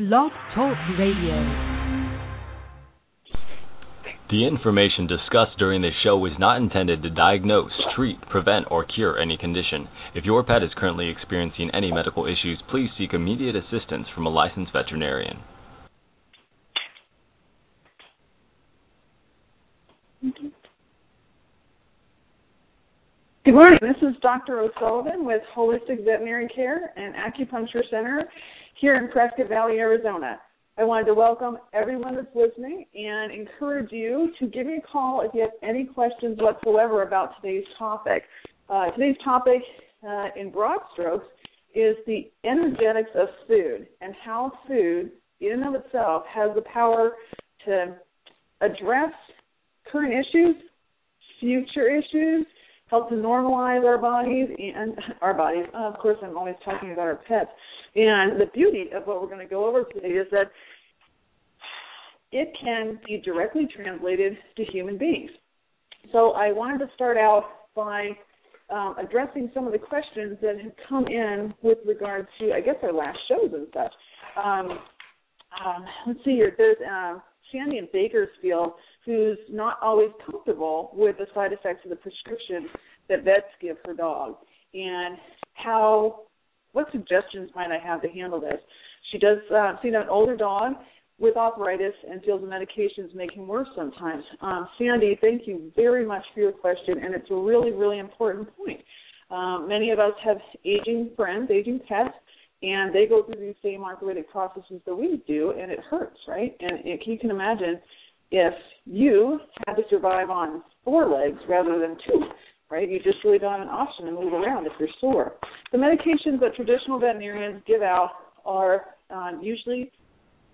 Blog Talk Radio. The information discussed during this show is not intended to diagnose, treat, prevent, or cure any condition. If your pet is currently experiencing any medical issues, please seek immediate assistance from a licensed veterinarian. Good morning. This is Dr. O'Sullivan with Holistic Veterinary Care and Acupuncture Center here in Prescott Valley, Arizona. I wanted to welcome everyone that's listening and encourage you to give me a call if you have any questions whatsoever about today's topic. Uh, today's topic, uh, in broad strokes, is the energetics of food and how food, in and of itself, has the power to address current issues, future issues, help to normalize our bodies and our bodies. of course, I'm always talking about our pets. And the beauty of what we're going to go over today is that it can be directly translated to human beings. So I wanted to start out by um, addressing some of the questions that have come in with regard to, I guess, our last shows and such. Um, um, let's see here. There's uh, Sandy in Bakersfield who's not always comfortable with the side effects of the prescription that vets give her dog and how what suggestions might I have to handle this? She does uh, see an older dog with arthritis and feels the medications make him worse sometimes. Um, Sandy, thank you very much for your question, and it's a really, really important point. Um, many of us have aging friends, aging pets, and they go through these same arthritic processes that we do, and it hurts, right? And it, you can imagine if you had to survive on four legs rather than two, right? You just really don't have an option to move around if you're sore. The medications that traditional veterinarians give out are um, usually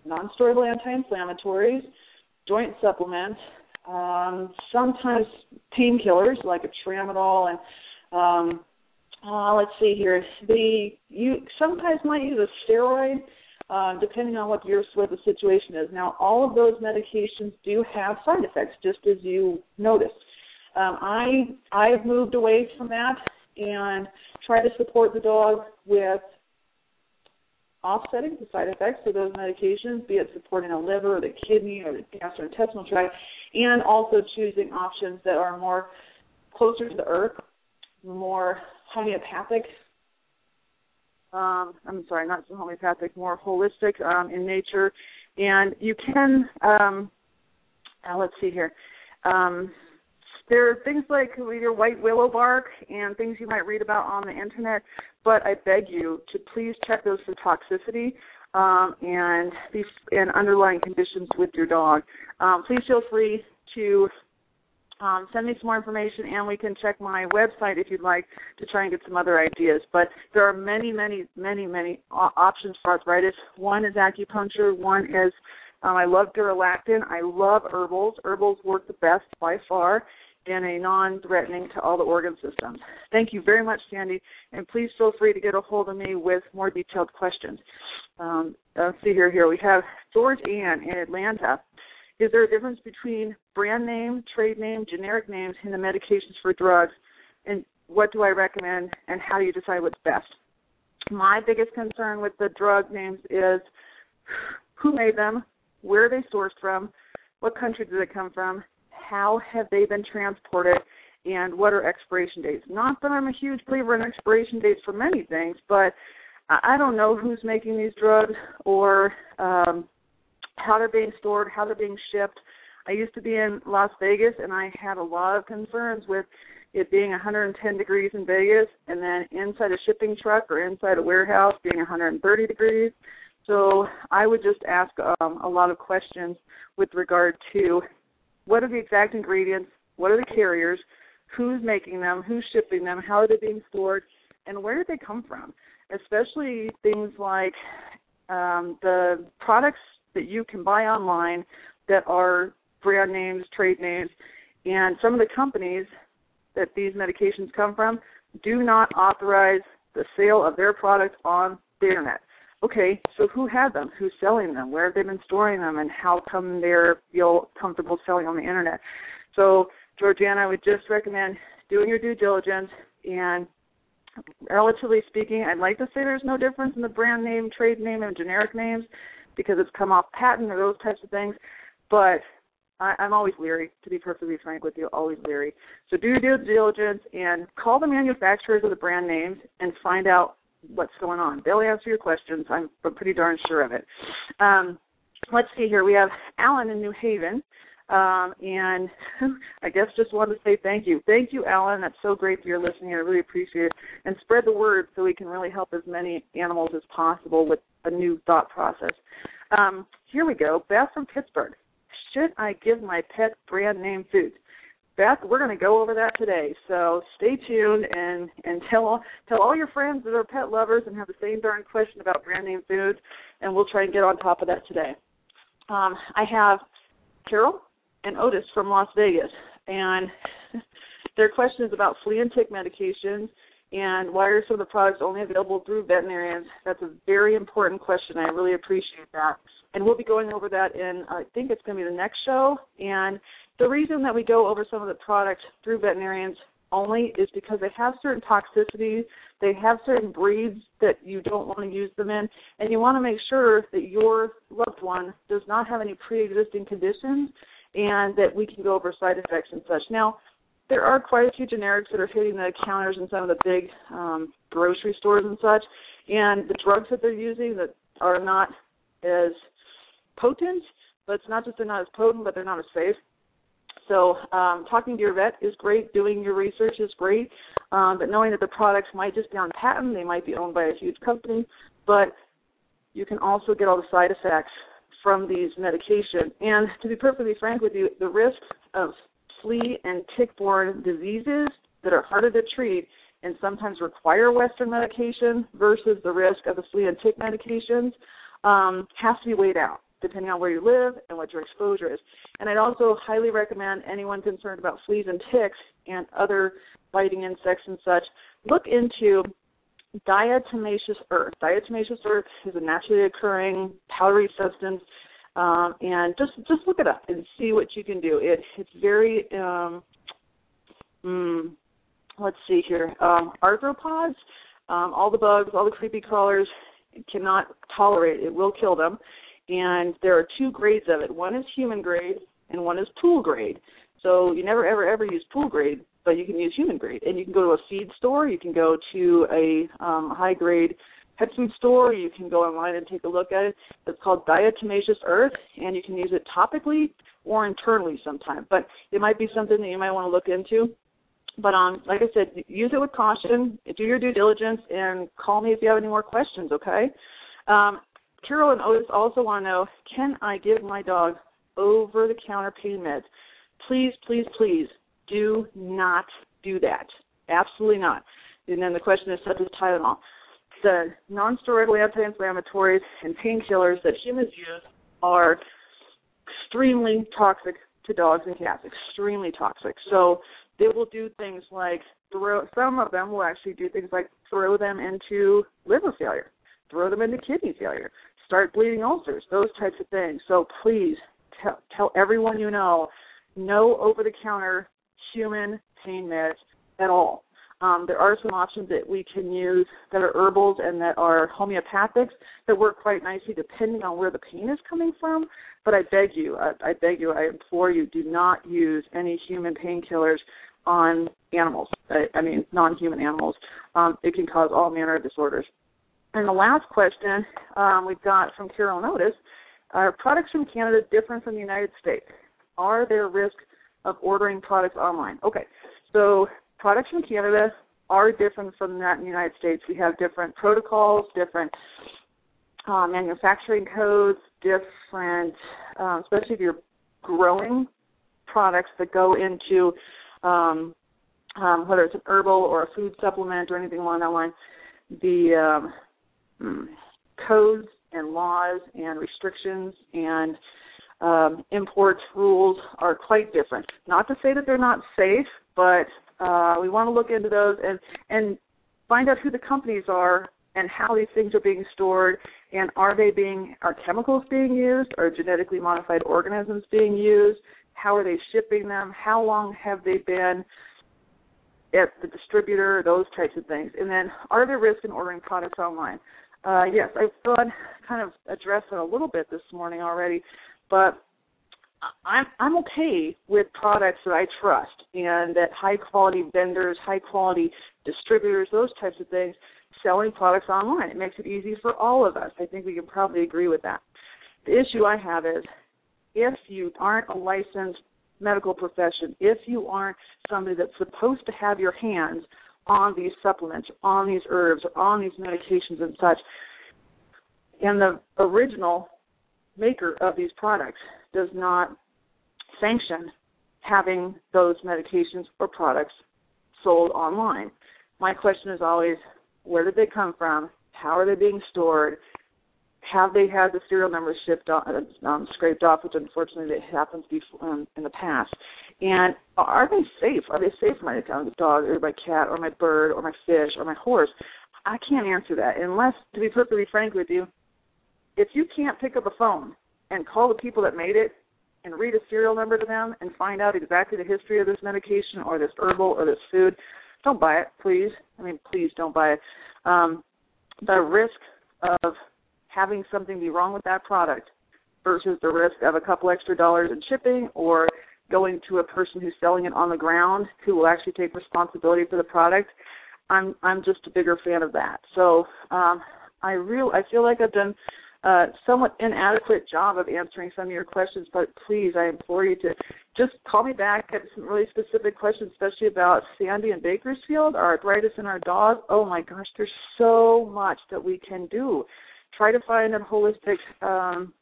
non-steroidal anti-inflammatories, joint supplements, um, sometimes painkillers like a tramadol and um, uh, let's see here. They you sometimes might use a steroid uh, depending on what your what the situation is. Now, all of those medications do have side effects, just as you noticed. Um, I I've moved away from that and try to support the dog with offsetting the side effects of those medications, be it supporting a liver or the kidney or the gastrointestinal tract, and also choosing options that are more closer to the earth, more homeopathic um, I'm sorry, not so homeopathic, more holistic um, in nature. And you can, um, uh, let's see here. Um, there are things like your white willow bark and things you might read about on the internet, but I beg you to please check those for toxicity um, and these and underlying conditions with your dog. Um, please feel free to um, send me some more information and we can check my website if you'd like to try and get some other ideas. But there are many, many, many, many options for arthritis. One is acupuncture. One is um, I love Duralactin. I love herbals. Herbals work the best by far and a non-threatening to all the organ systems. Thank you very much, Sandy, and please feel free to get a hold of me with more detailed questions. Um, let's see here. Here we have George Ann in Atlanta. Is there a difference between brand name, trade name, generic names in the medications for drugs? And what do I recommend and how do you decide what's best? My biggest concern with the drug names is who made them, where are they sourced from, what country did they come from, how have they been transported, and what are expiration dates. Not that I'm a huge believer in expiration dates for many things, but I don't know who's making these drugs or um, how they're being stored, how they're being shipped. I used to be in Las Vegas and I had a lot of concerns with it being 110 degrees in Vegas and then inside a shipping truck or inside a warehouse being 130 degrees. So I would just ask um, a lot of questions with regard to what are the exact ingredients, what are the carriers, who's making them, who's shipping them, how are they being stored, and where did they come from? Especially things like um, the products that you can buy online that are brand names, trade names, and some of the companies that these medications come from do not authorize the sale of their product on the internet. Okay, so who had them? Who's selling them? Where have they been storing them? And how come they're feel comfortable selling on the internet? So, Georgiana, I would just recommend doing your due diligence and relatively speaking, I'd like to say there's no difference in the brand name, trade name, and generic names because it's come off patent or those types of things. But I, I'm always leery, to be perfectly frank with you, always leery. So do your due diligence and call the manufacturers of the brand names and find out what's going on. They'll answer your questions. I'm pretty darn sure of it. Um, let's see here. We have Alan in New Haven. Um, and I guess just wanted to say thank you. Thank you, Alan. That's so great that you're listening. I really appreciate it. And spread the word so we can really help as many animals as possible with a new thought process. Um, here we go. Beth from Pittsburgh. Should I give my pet brand name food? Beth, we're going to go over that today. So stay tuned and and tell tell all your friends that are pet lovers and have the same darn question about brand name food, and we'll try and get on top of that today. Um, I have Carol and Otis from Las Vegas, and their question is about flea and tick medications and why are some of the products only available through veterinarians? That's a very important question. I really appreciate that. And we'll be going over that in, I think it's going to be the next show. And the reason that we go over some of the products through veterinarians only is because they have certain toxicities, they have certain breeds that you don't want to use them in, and you want to make sure that your loved one does not have any pre-existing conditions and that we can go over side effects and such. Now, there are quite a few generics that are hitting the counters in some of the big um, grocery stores and such, and the drugs that they're using that are not as potent, but it's not just they're not as potent, but they're not as safe. So um, talking to your vet is great. Doing your research is great. Um, but knowing that the products might just be on patent, they might be owned by a huge company, but you can also get all the side effects from these medications. And to be perfectly frank with you, the risk of flea and tick-borne diseases that are harder to treat and sometimes require Western medication versus the risk of the flea and tick medications um, has to be weighed out depending on where you live and what your exposure is. And I'd also highly recommend anyone concerned about fleas and ticks and other biting insects and such, look into diatomaceous earth. Diatomaceous earth is a naturally occurring powdery substance, um, and just just look it up and see what you can do. It it's very um, mm, let's see here, um, arthropods, um, all the bugs, all the creepy crawlers cannot tolerate it. It will kill them and there are two grades of it. One is human grade and one is pool grade. So you never ever ever use pool grade, but you can use human grade. And you can go to a feed store, you can go to a um, high grade food store, you can go online and take a look at it. It's called diatomaceous earth, and you can use it topically or internally sometimes. But it might be something that you might want to look into. But um, like I said, use it with caution. Do your due diligence, and call me if you have any more questions. Okay. Um, Carol and Otis also want to know can I give my dog over the counter pain meds? Please, please, please do not do that. Absolutely not. And then the question is such as Tylenol. The non-steroidal anti-inflammatories and painkillers that humans use are extremely toxic to dogs and cats. Extremely toxic. So they will do things like throw. Some of them will actually do things like throw them into liver failure, throw them into kidney failure start bleeding ulcers, those types of things. So please tell, tell everyone you know no over the counter human pain meds at all. Um, there are some options that we can use that are herbals and that are homeopathics that work quite nicely depending on where the pain is coming from. But I beg you, I, I beg you, I implore you, do not use any human painkillers on animals. I, I mean, non-human animals. Um, it can cause all manner of disorders. And the last question um, we've got from Carol and Otis Are products from Canada different from the United States? Are there risks of ordering products online? Okay, so products from Canada are different from that in the United States. We have different protocols, different uh, manufacturing codes, different, uh, especially if you're growing products that go into um, um, whether it's an herbal or a food supplement or anything along that line. The um, um, codes and laws and restrictions and um, import rules are quite different. Not to say that they're not safe, but uh, we want to look into those and and find out who the companies are and how these things are being stored and are they being are chemicals being used? Are genetically modified organisms being used? How are they shipping them? How long have they been at the distributor? Those types of things. And then are there risks in ordering products online? Uh, yes, I thought kind of addressed it a little bit this morning already, but I'm I'm okay with products that I trust and that high quality vendors, high quality distributors, those types of things, selling products online. It makes it easy for all of us. I think we can probably agree with that. The issue I have is if you aren't a licensed medical profession, if you aren't somebody that's supposed to have your hands on these supplements, on these herbs, on these medications and such, and the original maker of these products does not sanction having those medications or products sold online. My question is always where did they come from? How are they being stored? Have they had the serial numbers shipped on, um, scraped off, which unfortunately it happens before, um, in the past? And are they safe? Are they safe for my dog or my cat or my bird or my fish or my horse? I can't answer that unless, to be perfectly frank with you, if you can't pick up a phone and call the people that made it and read a serial number to them and find out exactly the history of this medication or this herbal or this food, don't buy it, please. I mean, please don't buy it. Um, the risk of having something be wrong with that product versus the risk of a couple extra dollars in shipping or going to a person who's selling it on the ground who will actually take responsibility for the product. I'm I'm just a bigger fan of that. So um, I real I feel like I've done somewhat inadequate job of answering some of your questions, but please, I implore you to just call me back, get some really specific questions, especially about Sandy and Bakersfield, arthritis in our dog. Oh my gosh, there's so much that we can do. Try to find a holistic um,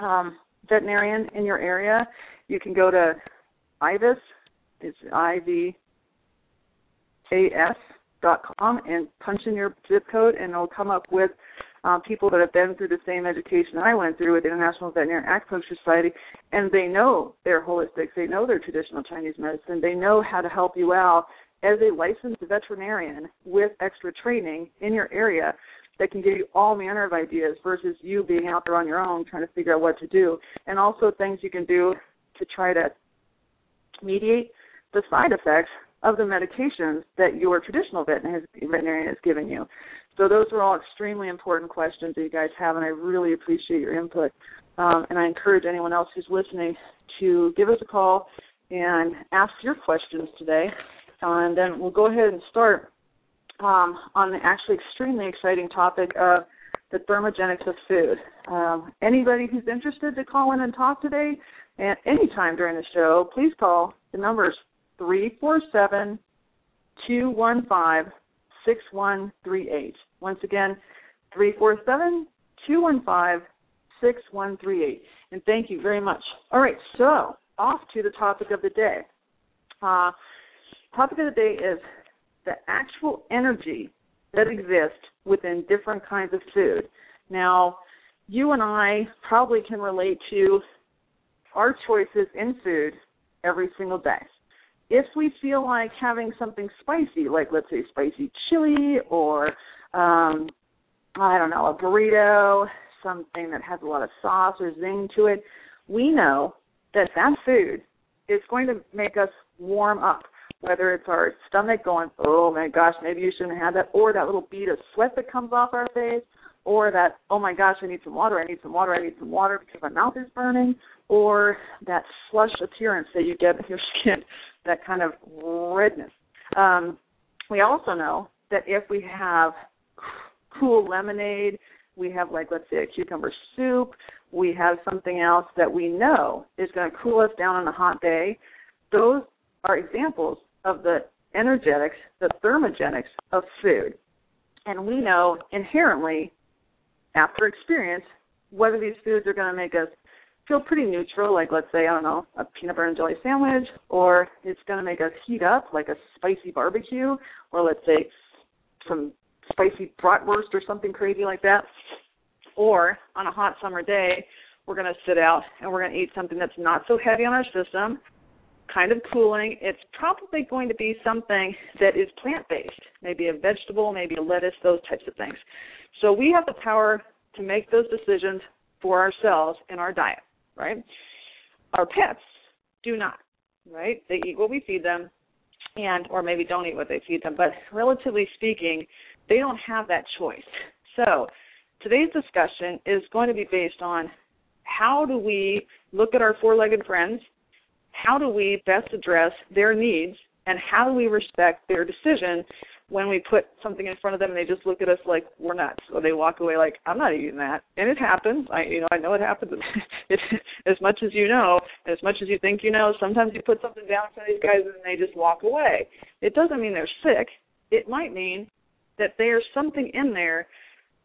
um, veterinarian in your area. You can go to IVAS, it's I V A S dot com, and punch in your zip code, and it'll come up with uh, people that have been through the same education I went through with the International Veterinary Acupuncture Society, and they know their holistics, they know their traditional Chinese medicine, they know how to help you out as a licensed veterinarian with extra training in your area that can give you all manner of ideas versus you being out there on your own trying to figure out what to do, and also things you can do to try to mediate the side effects of the medications that your traditional veterinarian has given you. So those are all extremely important questions that you guys have, and I really appreciate your input. Um, and I encourage anyone else who's listening to give us a call and ask your questions today. And then we'll go ahead and start um, on the actually extremely exciting topic of the thermogenics of food. Um, anybody who's interested to call in and talk today at any time during the show, please call. The number is 347 215 6138. Once again, 347 215 6138. And thank you very much. All right, so off to the topic of the day. Uh, topic of the day is the actual energy that exists within different kinds of food. Now, you and I probably can relate to our choices in food every single day if we feel like having something spicy, like let's say spicy chili or um I don't know, a burrito, something that has a lot of sauce or zing to it, we know that that food is going to make us warm up. Whether it's our stomach going, oh my gosh, maybe you shouldn't have that, or that little bead of sweat that comes off our face, or that, oh my gosh, I need some water, I need some water, I need some water because my mouth is burning, or that flush appearance that you get in your skin that kind of redness. Um, we also know that if we have cool lemonade, we have like let's say a cucumber soup, we have something else that we know is going to cool us down on a hot day. Those are examples of the energetics, the thermogenics of food. And we know inherently, after experience, whether these foods are going to make us feel pretty neutral, like let's say, I don't know, a peanut butter and jelly sandwich, or it's to make us heat up, like a spicy barbecue, or let's say some spicy bratwurst or something crazy like that. Or on a hot summer day, we're going to sit out and we're going to eat something that's not so heavy on our system, kind of cooling. It's probably going to be something that is plant based, maybe a vegetable, maybe a lettuce, those types of things. So we have the power to make those decisions for ourselves in our diet right? Our pets do not, right? They eat what we feed them and or maybe don't eat what they feed them, but relatively speaking, they don't have that choice. So, today's discussion is going to be based on how do we look at our four legged friends, how do we best address their needs, and how do we respect their decision when we put something in front of them and they just look at us like we're nuts or they walk away like i'm not eating that. And it happens. I you know i know it happens. It, as much as you know as much as you think you know sometimes you put something down for these guys and they just walk away. It doesn't mean they're sick. It might mean that there's something in there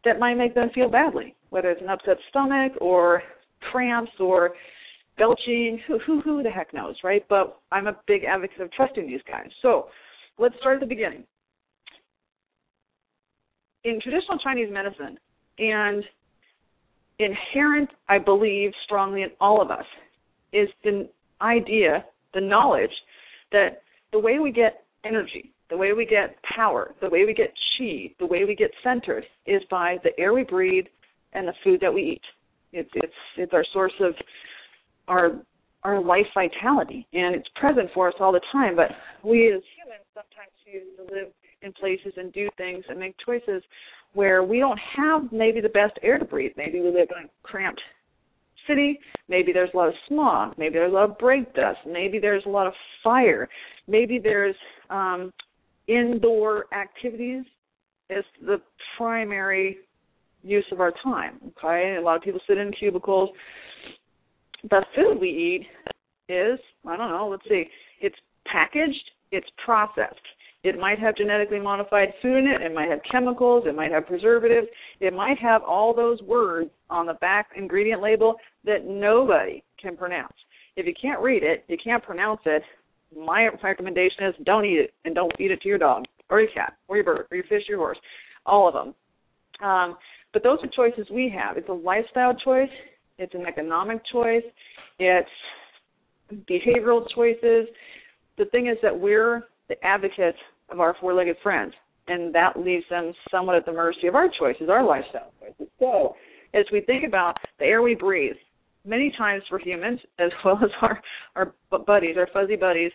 that might make them feel badly whether it's an upset stomach or cramps or belching who who who the heck knows right? But i'm a big advocate of trusting these guys. So let's start at the beginning in traditional Chinese medicine, and inherent, I believe strongly in all of us, is the idea, the knowledge that the way we get energy, the way we get power, the way we get chi, the way we get centered is by the air we breathe and the food that we eat. It's it's it's our source of our our life vitality and it's present for us all the time. But we as humans sometimes choose to live in places and do things and make choices where we don't have maybe the best air to breathe. Maybe we live in a cramped city. Maybe there's a lot of smog. Maybe there's a lot of brake dust. Maybe there's a lot of fire. Maybe there's um, indoor activities as the primary use of our time. Okay, a lot of people sit in cubicles. The food we eat is I don't know. Let's see. It's packaged. It's processed. It might have genetically modified food in it. It might have chemicals. It might have preservatives. It might have all those words on the back ingredient label that nobody can pronounce. If you can't read it, you can't pronounce it. My recommendation is don't eat it and don't feed it to your dog or your cat or your bird or your fish, or your horse, all of them. Um, but those are choices we have. It's a lifestyle choice. It's an economic choice. It's behavioral choices. The thing is that we're the advocates of our four legged friends. And that leaves them somewhat at the mercy of our choices, our lifestyle choices. So, as we think about the air we breathe, many times for humans, as well as our, our buddies, our fuzzy buddies,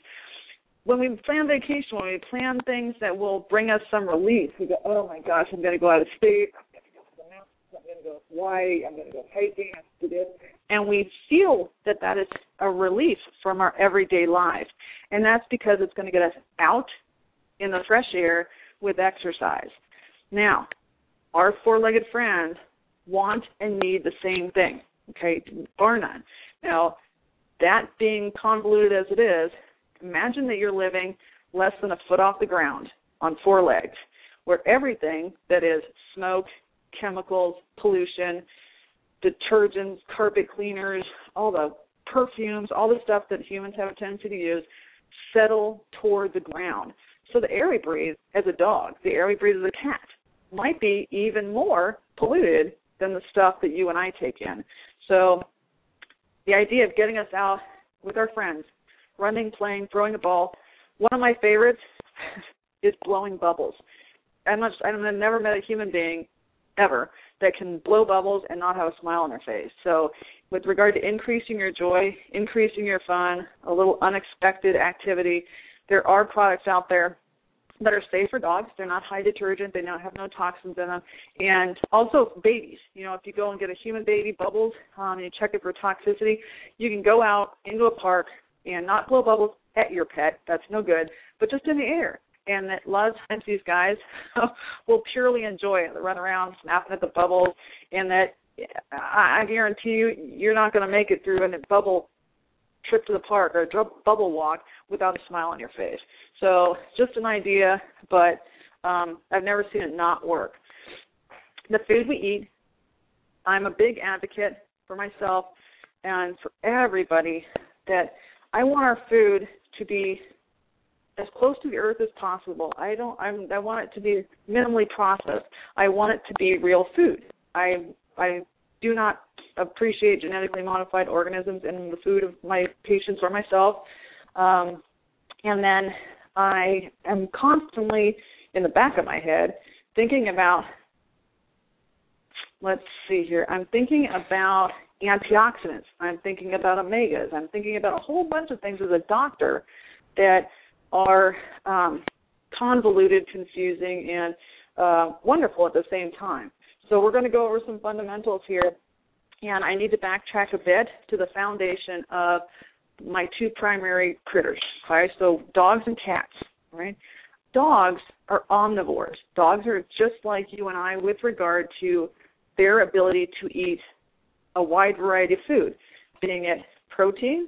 when we plan vacation, when we plan things that will bring us some relief, we go, oh my gosh, I'm going to go out of state, I'm going to go to the mountains, I'm going to go to Hawaii, I'm going to go hiking, I'm going to do this. And we feel that that is a relief from our everyday lives. And that's because it's going to get us out in the fresh air with exercise. Now, our four legged friends want and need the same thing, okay, bar none. Now, that being convoluted as it is, imagine that you're living less than a foot off the ground on four legs, where everything that is smoke, chemicals, pollution, detergents, carpet cleaners, all the perfumes, all the stuff that humans have a tendency to use settle toward the ground. So the air we breathe as a dog, the air we breathe as a cat, might be even more polluted than the stuff that you and I take in. So the idea of getting us out with our friends, running, playing, throwing a ball. One of my favorites is blowing bubbles. I'm not, I've never met a human being ever that can blow bubbles and not have a smile on their face. So, with regard to increasing your joy, increasing your fun, a little unexpected activity, there are products out there that are safe for dogs. They're not high detergent. They don't have no toxins in them. And also babies. You know, if you go and get a human baby bubbles um, and you check it for toxicity, you can go out into a park and not blow bubbles at your pet. That's no good. But just in the air. And that a lot of times these guys will purely enjoy it. They run around snapping at the bubbles, and that I guarantee you, you're not going to make it through a bubble trip to the park or a bubble walk without a smile on your face. So just an idea, but um, I've never seen it not work. The food we eat, I'm a big advocate for myself and for everybody that I want our food to be as close to the earth as possible. I don't I'm I want it to be minimally processed. I want it to be real food. I I do not appreciate genetically modified organisms in the food of my patients or myself. Um, and then I am constantly in the back of my head thinking about, let's see here, I'm thinking about antioxidants. I'm thinking about omegas. I'm thinking about a whole bunch of things as a doctor that are um, convoluted, confusing, and uh, wonderful at the same time. So we're going to go over some fundamentals here, and I need to backtrack a bit to the foundation of my two primary critters. Okay, so dogs and cats. Right? Dogs are omnivores. Dogs are just like you and I with regard to their ability to eat a wide variety of food, being it protein,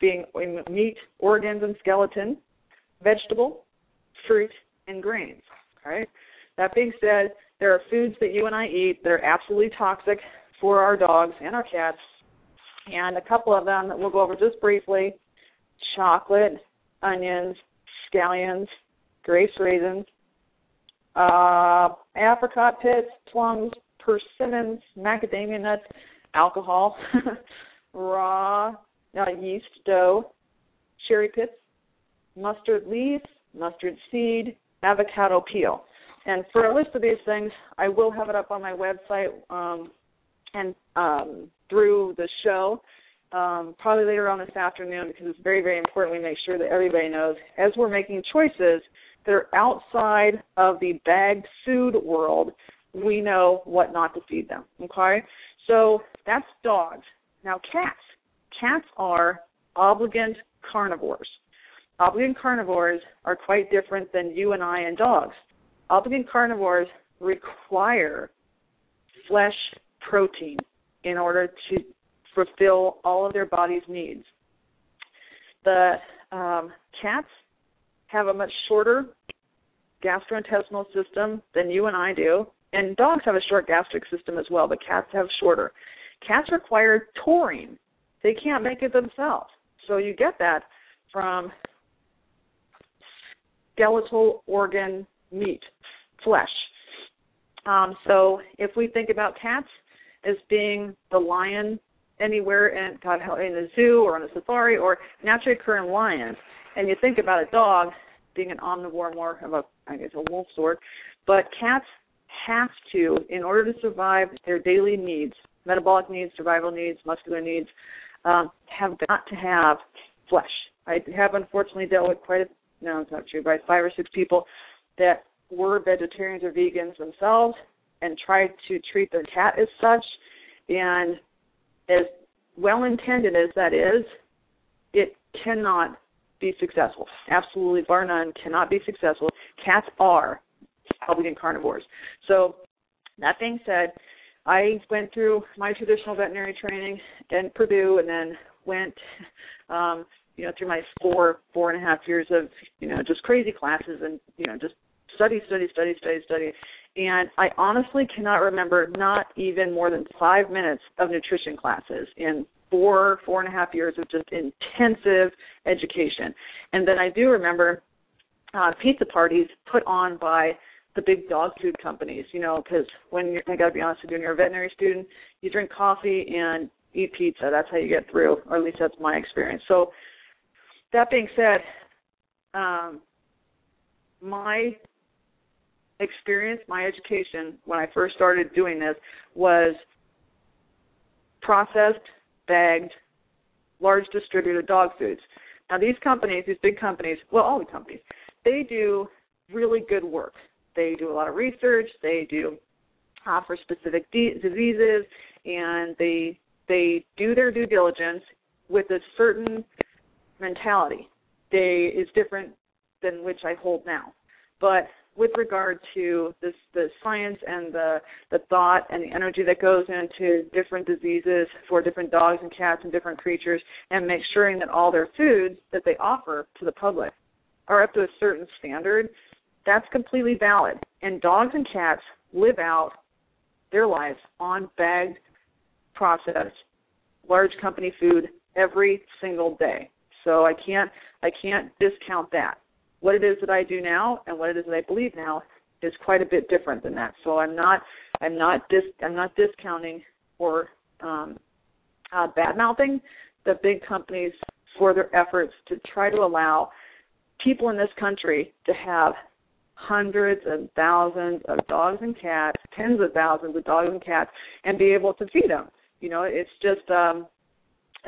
being meat, organs, and skeleton, vegetable, fruit, and grains. Right? That being said, there are foods that you and I eat that are absolutely toxic for our dogs and our cats, and a couple of them that we'll go over just briefly chocolate, onions, scallions, grapes, raisins, uh, apricot pits, plums, persimmons, macadamia nuts, alcohol, raw uh, yeast dough, cherry pits, mustard leaves, mustard seed, avocado peel. And for a list of these things, I will have it up on my website um, and um, through the show um, probably later on this afternoon because it's very, very important we make sure that everybody knows as we're making choices that are outside of the bagged food world, we know what not to feed them. Okay? So that's dogs. Now, cats. Cats are obligate carnivores. Obligate carnivores are quite different than you and I and dogs. Obligate carnivores require flesh protein in order to fulfill all of their body's needs. The um, cats have a much shorter gastrointestinal system than you and I do, and dogs have a short gastric system as well, but cats have shorter. Cats require taurine. They can't make it themselves. So you get that from skeletal organ meat, flesh. Um, so if we think about cats as being the lion anywhere in God help in a zoo or on a safari or naturally occurring lion, and you think about a dog being an omnivore, more of a I guess a wolf sort, but cats have to, in order to survive their daily needs, metabolic needs, survival needs, muscular needs, um, have got to have flesh. I have unfortunately dealt with quite a no, it's not true, by five or six people that were vegetarians or vegans themselves and tried to treat their cat as such. And as well intended as that is, it cannot be successful. Absolutely, bar none, cannot be successful. Cats are obligate carnivores. So, that being said, I went through my traditional veterinary training in Purdue and then went um, you know, through my four, four and a half years of, you know, just crazy classes and, you know, just study, study, study, study, study. And I honestly cannot remember not even more than five minutes of nutrition classes in four, four and a half years of just intensive education. And then I do remember uh, pizza parties put on by the big dog food companies, you know, because when you're, I got to be honest with you, when you're a veterinary student, you drink coffee and eat pizza. That's how you get through, or at least that's my experience. So that being said, um, my experience, my education when I first started doing this was processed, bagged, large distributed dog foods. Now these companies, these big companies, well all the companies, they do really good work. They do a lot of research. They do uh, offer specific de- diseases, and they they do their due diligence with a certain mentality. They is different than which I hold now. But with regard to this the science and the the thought and the energy that goes into different diseases for different dogs and cats and different creatures and make sure that all their foods that they offer to the public are up to a certain standard that's completely valid and dogs and cats live out their lives on bagged processed large company food every single day so I can't I can't discount that. What it is that I do now and what it is that I believe now is quite a bit different than that. So I'm not I'm not dis I'm not discounting or um, uh, bad mouthing the big companies for their efforts to try to allow people in this country to have hundreds and thousands of dogs and cats, tens of thousands of dogs and cats, and be able to feed them. You know, it's just um,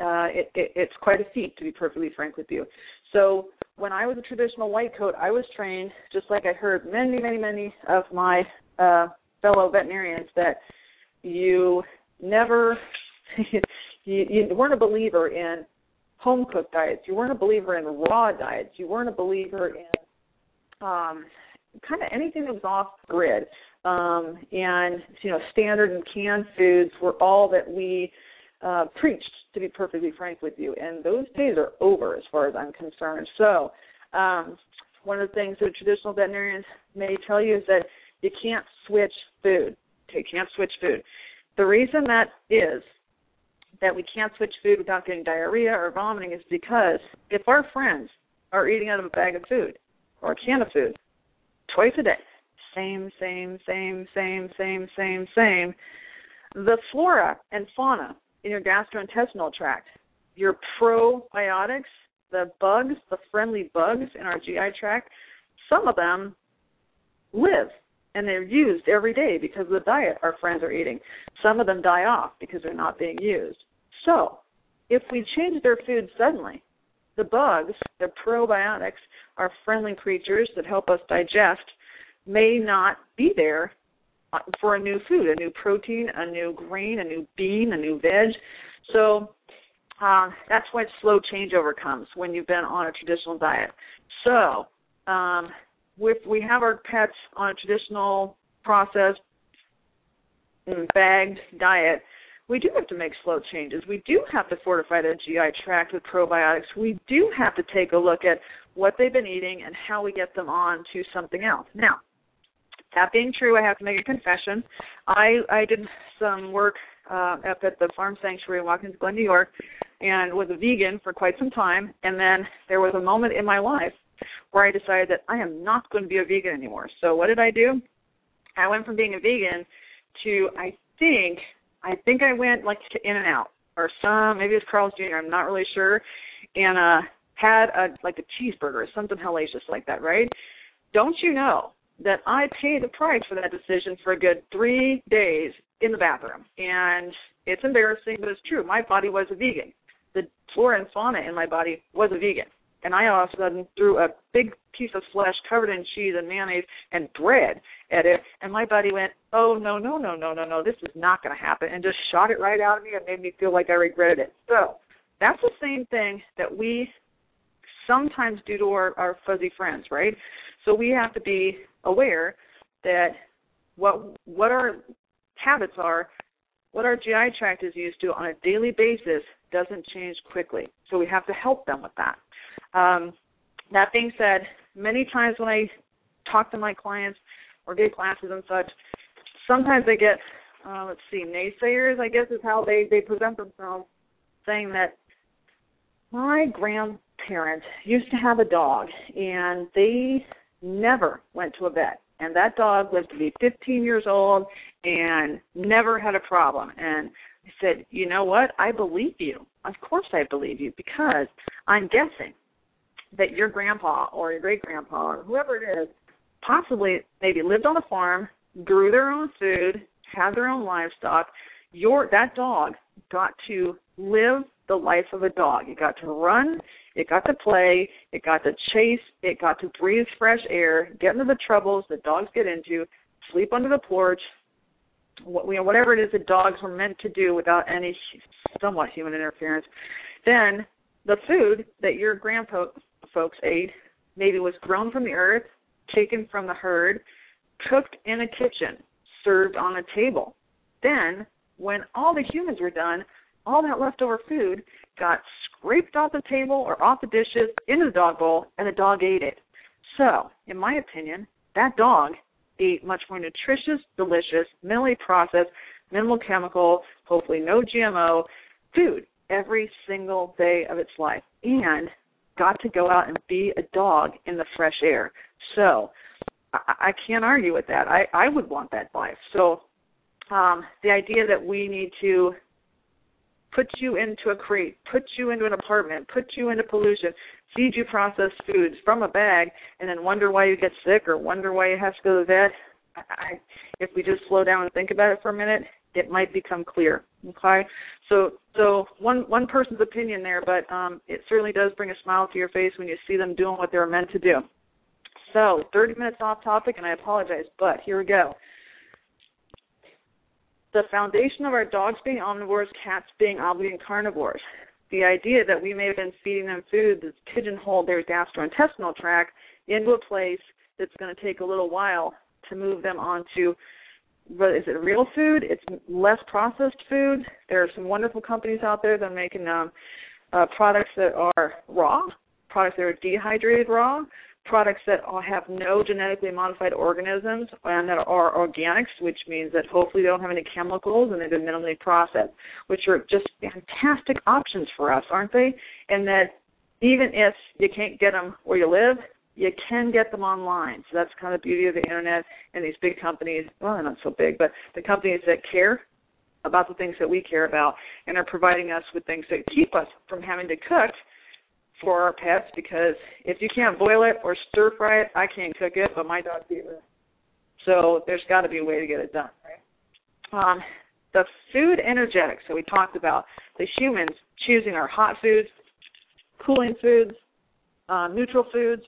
uh, it, it, it's quite a feat, to be perfectly frank with you. So when I was a traditional white coat, I was trained just like I heard many, many, many of my uh, fellow veterinarians that you never you, you weren't a believer in home cooked diets. You weren't a believer in raw diets. You weren't a believer in um, kind of anything that was off grid. Um, and you know, standard and canned foods were all that we uh, preached, to be perfectly frank with you. And those days are over, as far as I'm concerned. So, um, one of the things that traditional veterinarians may tell you is that you can't switch food. Okay, can't switch food. The reason that is that we can't switch food without getting diarrhea or vomiting is because if our friends are eating out of a bag of food or a can of food twice a day, same, same, same, same, same, same, same, the flora and fauna in your gastrointestinal tract, your probiotics, the bugs, the friendly bugs in our GI tract, some of them live and they're used every day because of the diet our friends are eating. Some of them die off because they're not being used. So, if we change their food suddenly, the bugs, the probiotics, our friendly creatures that help us digest, may not be there for a new food, a new protein, a new grain, a new bean, a new veg. So uh, that's why slow changeover comes when you've been on a traditional diet. So um, if we have our pets on a traditional processed mm, bagged diet, we do have to make slow changes. We do have to fortify the GI tract with probiotics. We do have to take a look at what they've been eating and how we get them on to something else. Now, that being true, I have to make a confession. I I did some work uh, up at the Farm Sanctuary in Watkins Glen, New York, and was a vegan for quite some time. And then there was a moment in my life where I decided that I am not going to be a vegan anymore. So what did I do? I went from being a vegan to I think I think I went like to In-N-Out or some maybe it's Carl's Jr. I'm not really sure, and uh had a like a cheeseburger or something hellacious like that, right? Don't you know that I paid the price for that decision for a good three days in the bathroom, and it's embarrassing, but it's true. My body was a vegan. The flora and fauna in my body was a vegan and I all of a sudden threw a big piece of flesh covered in cheese and mayonnaise and bread at it, and my buddy went, "Oh no, no, no, no, no, no! This is not going to happen," and just shot it right out of me and made me feel like I regretted it. So that's the same thing that we sometimes do to our, our fuzzy friends, right? So we have to be aware that what what our habits are, what our GI tract is used to on a daily basis doesn't change quickly. So we have to help them with that. Um, that being said, many times when I talk to my clients or give classes and such, sometimes they get, uh, let's see, naysayers, I guess is how they, they present themselves, saying that my grandparents used to have a dog and they never went to a vet. And that dog lived to be 15 years old and never had a problem. And I said, you know what? I believe you. Of course I believe you because I'm guessing that your grandpa or your great grandpa or whoever it is possibly maybe lived on a farm, grew their own food, had their own livestock. Your that dog got to live the life of a dog. It got to run, it got to play, it got to chase, it got to breathe fresh air, get into the troubles that dogs get into, sleep under the porch, what, you know, whatever it is that dogs were meant to do without any somewhat human interference. Then the food that your grandpa folks ate maybe was grown from the earth, taken from the herd, cooked in a kitchen, served on a table. Then, when all the humans were done, all that leftover food got scraped off the table or off the dishes into the dog bowl, and the dog ate it. So, in my opinion, that dog ate much more nutritious, delicious, minimally processed, minimal chemical, hopefully no GMO food every single day of its life. And got to go out and be a dog in the fresh air. So I, I can't argue with that. I, I would want that life. So um, the idea that we need to put you into a crate, put you into an apartment, put you into pollution, feed you processed foods from a bag, and then wonder why you get sick or wonder why you have to go to the vet. I, if we just slow down and think about it for a minute, it might become clear. Okay, so so one one person's opinion there, but um, it certainly does bring a smile to your face when you see them doing what they're meant to do. So 30 minutes off topic, and I apologize, but here we go. The foundation of our dogs being omnivores, cats being obligate carnivores. The idea that we may have been feeding them food that's pigeonholed their gastrointestinal tract into a place that's going to take a little while to move them onto but is it real food? It's less processed food. There are some wonderful companies out there that are making um, uh, products that are raw, products that are dehydrated raw, products that have no genetically modified organisms and that are organics, which means that hopefully they don't have any chemicals and they've been minimally processed, which are just fantastic options for us, aren't they? And that even if you can't get them where you live, you can get them online. So that's kind of the beauty of the internet and these big companies. Well, they're not so big, but the companies that care about the things that we care about and are providing us with things that keep us from having to cook for our pets because if you can't boil it or stir fry it, I can't cook it, but my eat it. So there's got to be a way to get it done, right? Um, the food energetics that we talked about, the humans choosing our hot foods, cooling foods, uh, neutral foods.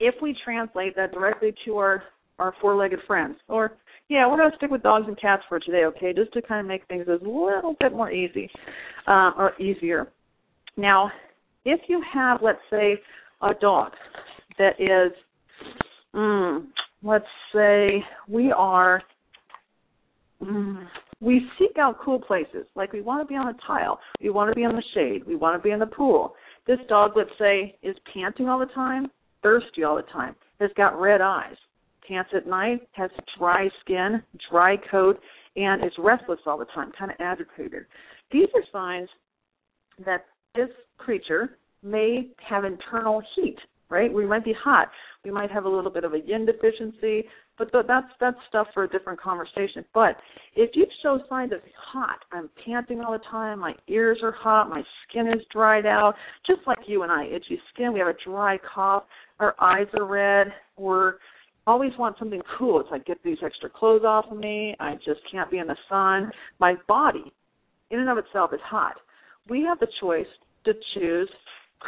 If we translate that directly to our our four-legged friends, or yeah, we're going to stick with dogs and cats for today, okay? Just to kind of make things a little bit more easy uh, or easier. Now, if you have, let's say, a dog that is, mm, let's say, we are, mm, we seek out cool places. Like we want to be on a tile, we want to be in the shade, we want to be in the pool. This dog, let's say, is panting all the time, thirsty all the time, has got red eyes, pants at night, has dry skin, dry coat, and is restless all the time, kind of agitated. These are signs that this creature may have internal heat, right? We might be hot. We might have a little bit of a yin deficiency, but that's that's stuff for a different conversation. But if you show signs of hot, I'm panting all the time, my ears are hot, my skin is dried out, just like you and I, itchy skin, we have a dry cough, our eyes are red, we're always want something cool. It's like get these extra clothes off of me. I just can't be in the sun. My body, in and of itself, is hot. We have the choice to choose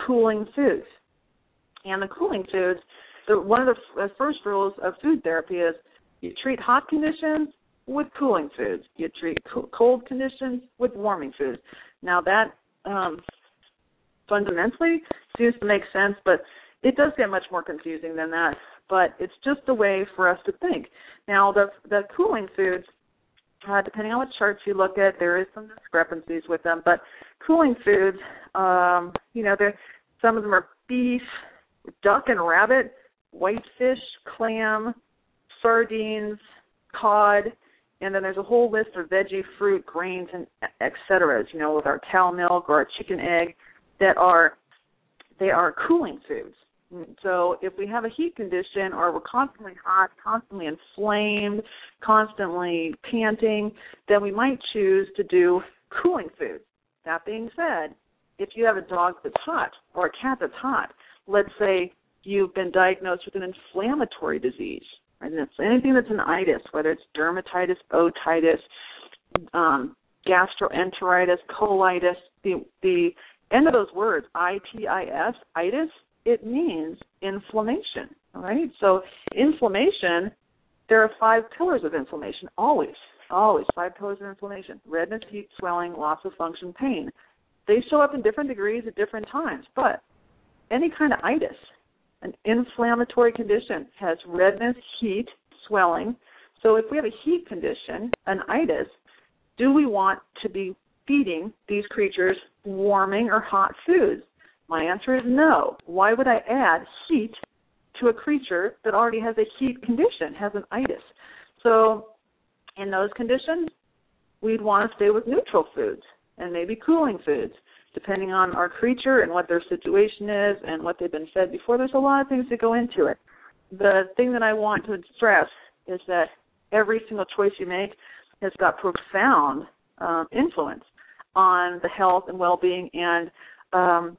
cooling foods. And the cooling foods, the, one of the first rules of food therapy is you treat hot conditions with cooling foods. You treat cold conditions with warming foods. Now that um, fundamentally seems to make sense, but it does get much more confusing than that. But it's just a way for us to think. Now the the cooling foods uh, depending on what charts you look at, there is some discrepancies with them. But cooling foods, um, you know, some of them are beef, duck and rabbit, whitefish, clam, sardines, cod, and then there's a whole list of veggie, fruit, grains, and etc. You know, with our cow milk or our chicken egg, that are they are cooling foods. So if we have a heat condition or we're constantly hot, constantly inflamed, constantly panting, then we might choose to do cooling foods. That being said, if you have a dog that's hot or a cat that's hot, let's say you've been diagnosed with an inflammatory disease, right? And it's anything that's an itis, whether it's dermatitis, otitis, um, gastroenteritis, colitis, the the end of those words, I-T-I-S, itis, it means inflammation. Right. So inflammation, there are five pillars of inflammation. Always, always five pillars of inflammation: redness, heat, swelling, loss of function, pain. They show up in different degrees at different times, but any kind of itis, an inflammatory condition, has redness, heat, swelling. So if we have a heat condition, an itis, do we want to be feeding these creatures warming or hot foods? My answer is no. Why would I add heat to a creature that already has a heat condition, has an itis? So, in those conditions, we'd want to stay with neutral foods and maybe cooling foods, depending on our creature and what their situation is and what they've been fed before. There's a lot of things that go into it. The thing that I want to stress is that every single choice you make has got profound um, influence on the health and well-being and um,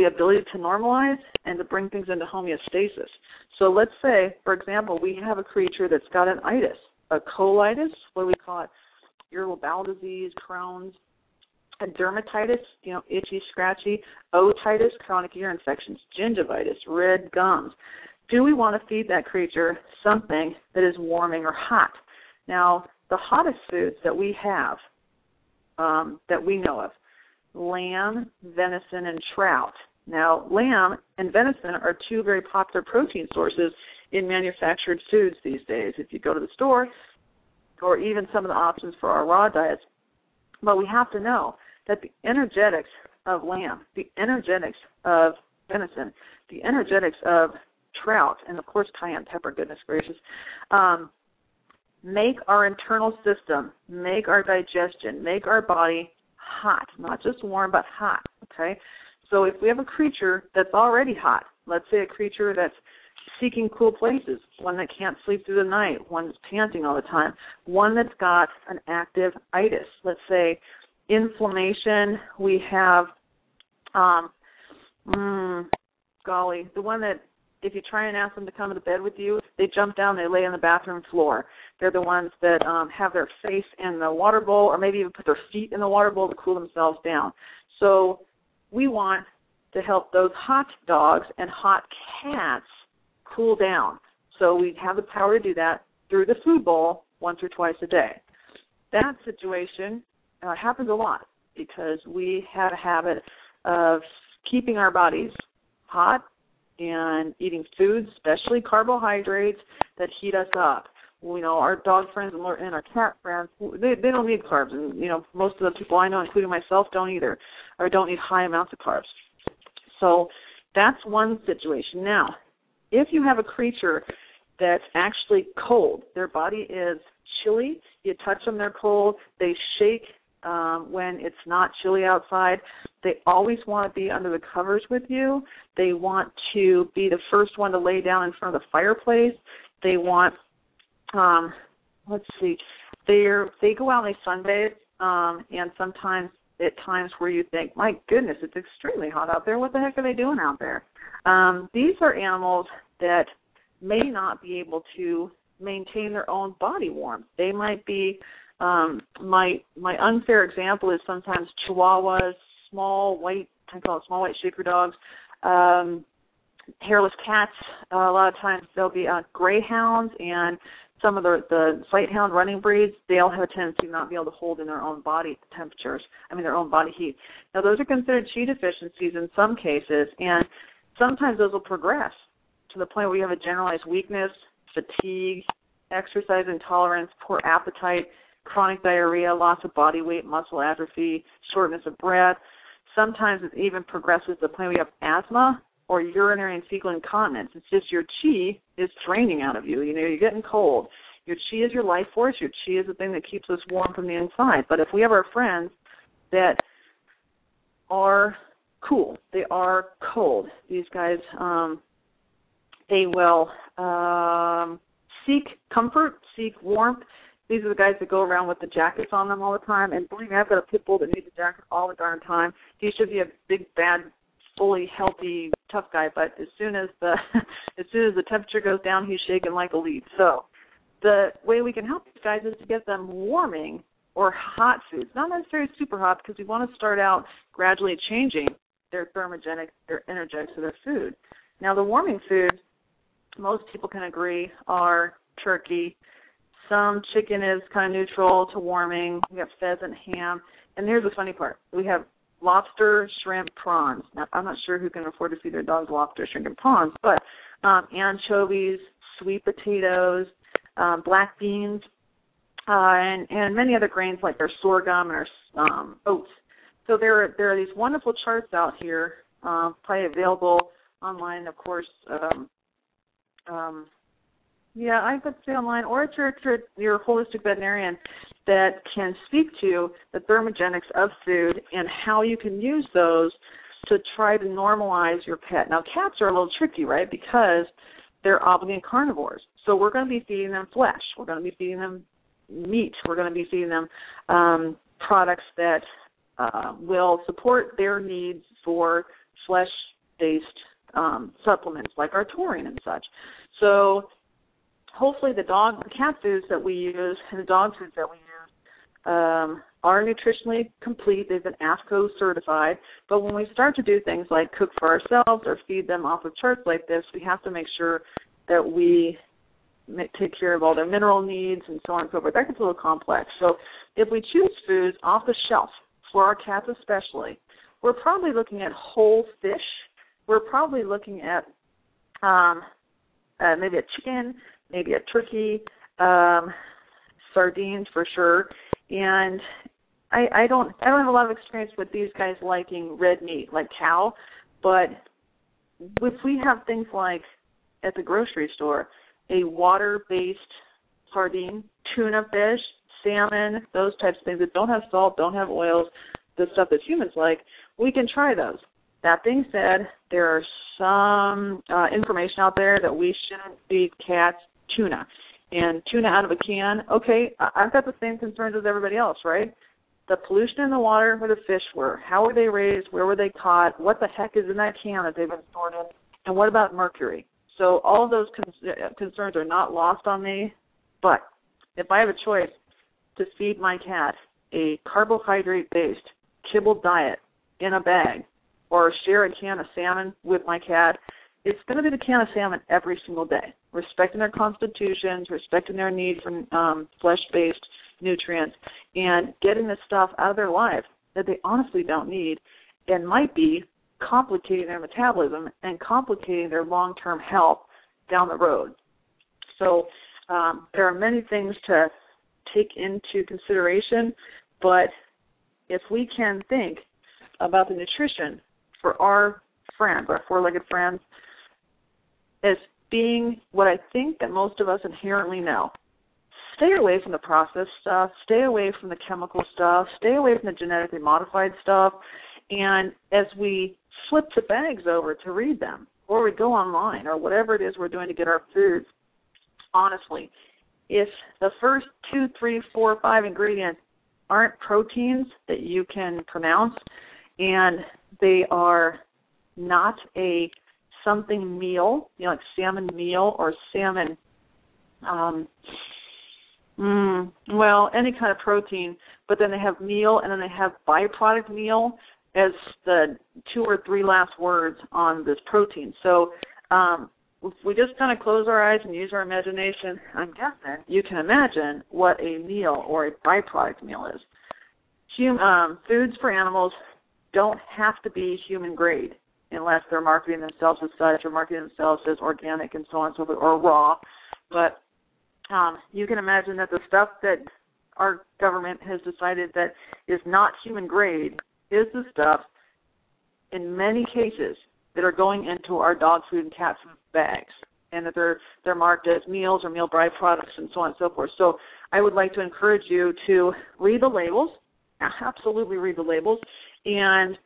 the ability to normalize and to bring things into homeostasis. So let's say, for example, we have a creature that's got an itis, a colitis, what do we call it? Irritable bowel disease, Crohn's, a dermatitis, you know, itchy, scratchy, otitis, chronic ear infections, gingivitis, red gums. Do we want to feed that creature something that is warming or hot? Now, the hottest foods that we have um, that we know of lamb, venison, and trout. Now, lamb and venison are two very popular protein sources in manufactured foods these days. If you go to the store, or even some of the options for our raw diets. But we have to know that the energetics of lamb, the energetics of venison, the energetics of trout, and of course cayenne pepper, goodness gracious, um, make our internal system, make our digestion, make our body hot, not just warm, but hot. Okay? So if we have a creature that's already hot, let's say a creature that's seeking cool places, one that can't sleep through the night, one that's panting all the time, one that's got an active itis, let's say inflammation, we have um mm, golly, the one that if you try and ask them to come to the bed with you, they jump down, they lay on the bathroom floor. They're the ones that um, have their face in the water bowl, or maybe even put their feet in the water bowl to cool themselves down. So we want to help those hot dogs and hot cats cool down. So we have the power to do that through the food bowl once or twice a day. That situation uh, happens a lot because we have a habit of keeping our bodies hot and eating foods, especially carbohydrates that heat us up. You know, our dog friends and our cat friends, they they don't need carbs, and you know, most of the people I know, including myself, don't either, or don't need high amounts of carbs. So that's one situation. Now, if you have a creature that's actually cold, their body is chilly, you touch them, they're cold, they shake um, when it's not chilly outside. They always want to be under the covers with you. They want to be the first one to lay down in front of the fireplace. They want, um, let's see, they're they go out and they sunbathe, um, and sometimes at times where you think, my goodness, it's extremely hot out there. What the heck are they doing out there? Um, these are animals that may not be able to maintain their own body warmth. They might be um, my my unfair example is sometimes Chihuahuas, small white I call it small white shaker dogs, um, hairless cats. Uh, a lot of times they'll be uh, greyhounds and some of the the sighthound running breeds. They all have a tendency to not be able to hold in their own body temperatures. I mean their own body heat. Now those are considered chi deficiencies in some cases, and sometimes those will progress to the point where you have a generalized weakness, fatigue, exercise intolerance, poor appetite, chronic diarrhea, loss of body weight, muscle atrophy, shortness of breath. Sometimes it even progresses to the point where you have asthma or urinary and fecal incontinence. It's just your chi is draining out of you. You know, you're getting cold. Your chi is your life force. Your chi is the thing that keeps us warm from the inside. But if we have our friends that are cool, they are cold. These guys, um, they will um, seek comfort, seek warmth, these are the guys that go around with the jackets on them all the time. And believe me, I've got a pit bull that needs a jacket all the darn time. He should be a big, bad, fully healthy, tough guy. But as soon as the as soon as the temperature goes down, he's shaking like a leaf. So the way we can help these guys is to get them warming or hot foods, not necessarily super hot, because we want to start out gradually changing their thermogenic, their energetics of their food. Now, the warming foods, most people can agree, are turkey, some chicken is kind of neutral to warming. We have pheasant, ham, and here's the funny part: we have lobster, shrimp, prawns. Now, I'm not sure who can afford to feed their dogs lobster, shrimp, and prawns, but um, anchovies, sweet potatoes, um, black beans, uh, and and many other grains like our sorghum and our um, oats. So there are there are these wonderful charts out here, um, probably available online, of course. Um, um, yeah, I would say online or at your, your holistic veterinarian that can speak to the thermogenics of food and how you can use those to try to normalize your pet. Now, cats are a little tricky, right? Because they're obligate carnivores. So we're going to be feeding them flesh. We're going to be feeding them meat. We're going to be feeding them um, products that uh, will support their needs for flesh-based um, supplements like our taurine and such. So hopefully the dog the cat foods that we use and the dog foods that we um, are nutritionally complete. They've been AAFCO certified. But when we start to do things like cook for ourselves or feed them off of charts like this, we have to make sure that we take care of all their mineral needs and so on and so forth. That gets a little complex. So if we choose foods off the shelf for our cats especially, we're probably looking at whole fish. We're probably looking at um, uh, maybe a chicken, maybe a turkey, um, sardines for sure, and I, I don't I don't have a lot of experience with these guys liking red meat like cow, but if we have things like at the grocery store a water based sardine, tuna fish, salmon, those types of things that don't have salt, don't have oils, the stuff that humans like, we can try those. That being said, there are some uh, information out there that we shouldn't feed cats tuna. And tuna out of a can, okay, I've got the same concerns as everybody else, right? The pollution in the water where the fish were, how were they raised, where were they caught, what the heck is in that can that they've been stored in, and what about mercury? So all of those con- uh, concerns are not lost on me. But if I have a choice to feed my cat a carbohydrate based kibble diet in a bag or share a can of salmon with my cat, it's going to be the can of salmon every single day, respecting their constitutions, respecting their need for um, flesh-based nutrients, and getting the stuff out of their life that they honestly don't need and might be complicating their metabolism and complicating their long-term health down the road. So um, there are many things to take into consideration, but if we can think about the nutrition for our friends, our four-legged friends, as being what I think that most of us inherently know. Stay away from the processed stuff, stay away from the chemical stuff, stay away from the genetically modified stuff, and as we flip the bags over to read them, or we go online, or whatever it is we're doing to get our food, honestly, if the first two, three, four, five ingredients aren't proteins that you can pronounce, and they are not a something meal, you know, like salmon meal or salmon um mm, well, any kind of protein, but then they have meal and then they have byproduct meal as the two or three last words on this protein. So um if we just kind of close our eyes and use our imagination, I'm guessing you can imagine what a meal or a byproduct meal is. Hum, um, foods for animals don't have to be human grade unless they're marketing themselves as such or marketing themselves as organic and so on and so forth or raw. But um, you can imagine that the stuff that our government has decided that is not human grade is the stuff in many cases that are going into our dog food and cat food bags and that they're they're marked as meals or meal byproducts and so on and so forth. So I would like to encourage you to read the labels, absolutely read the labels, and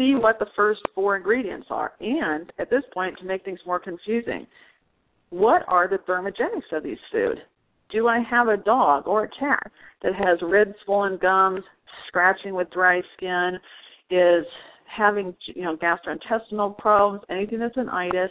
see what the first four ingredients are. And at this point, to make things more confusing, what are the thermogenics of these food? Do I have a dog or a cat that has red swollen gums, scratching with dry skin, is having you know gastrointestinal problems, anything that's an itis,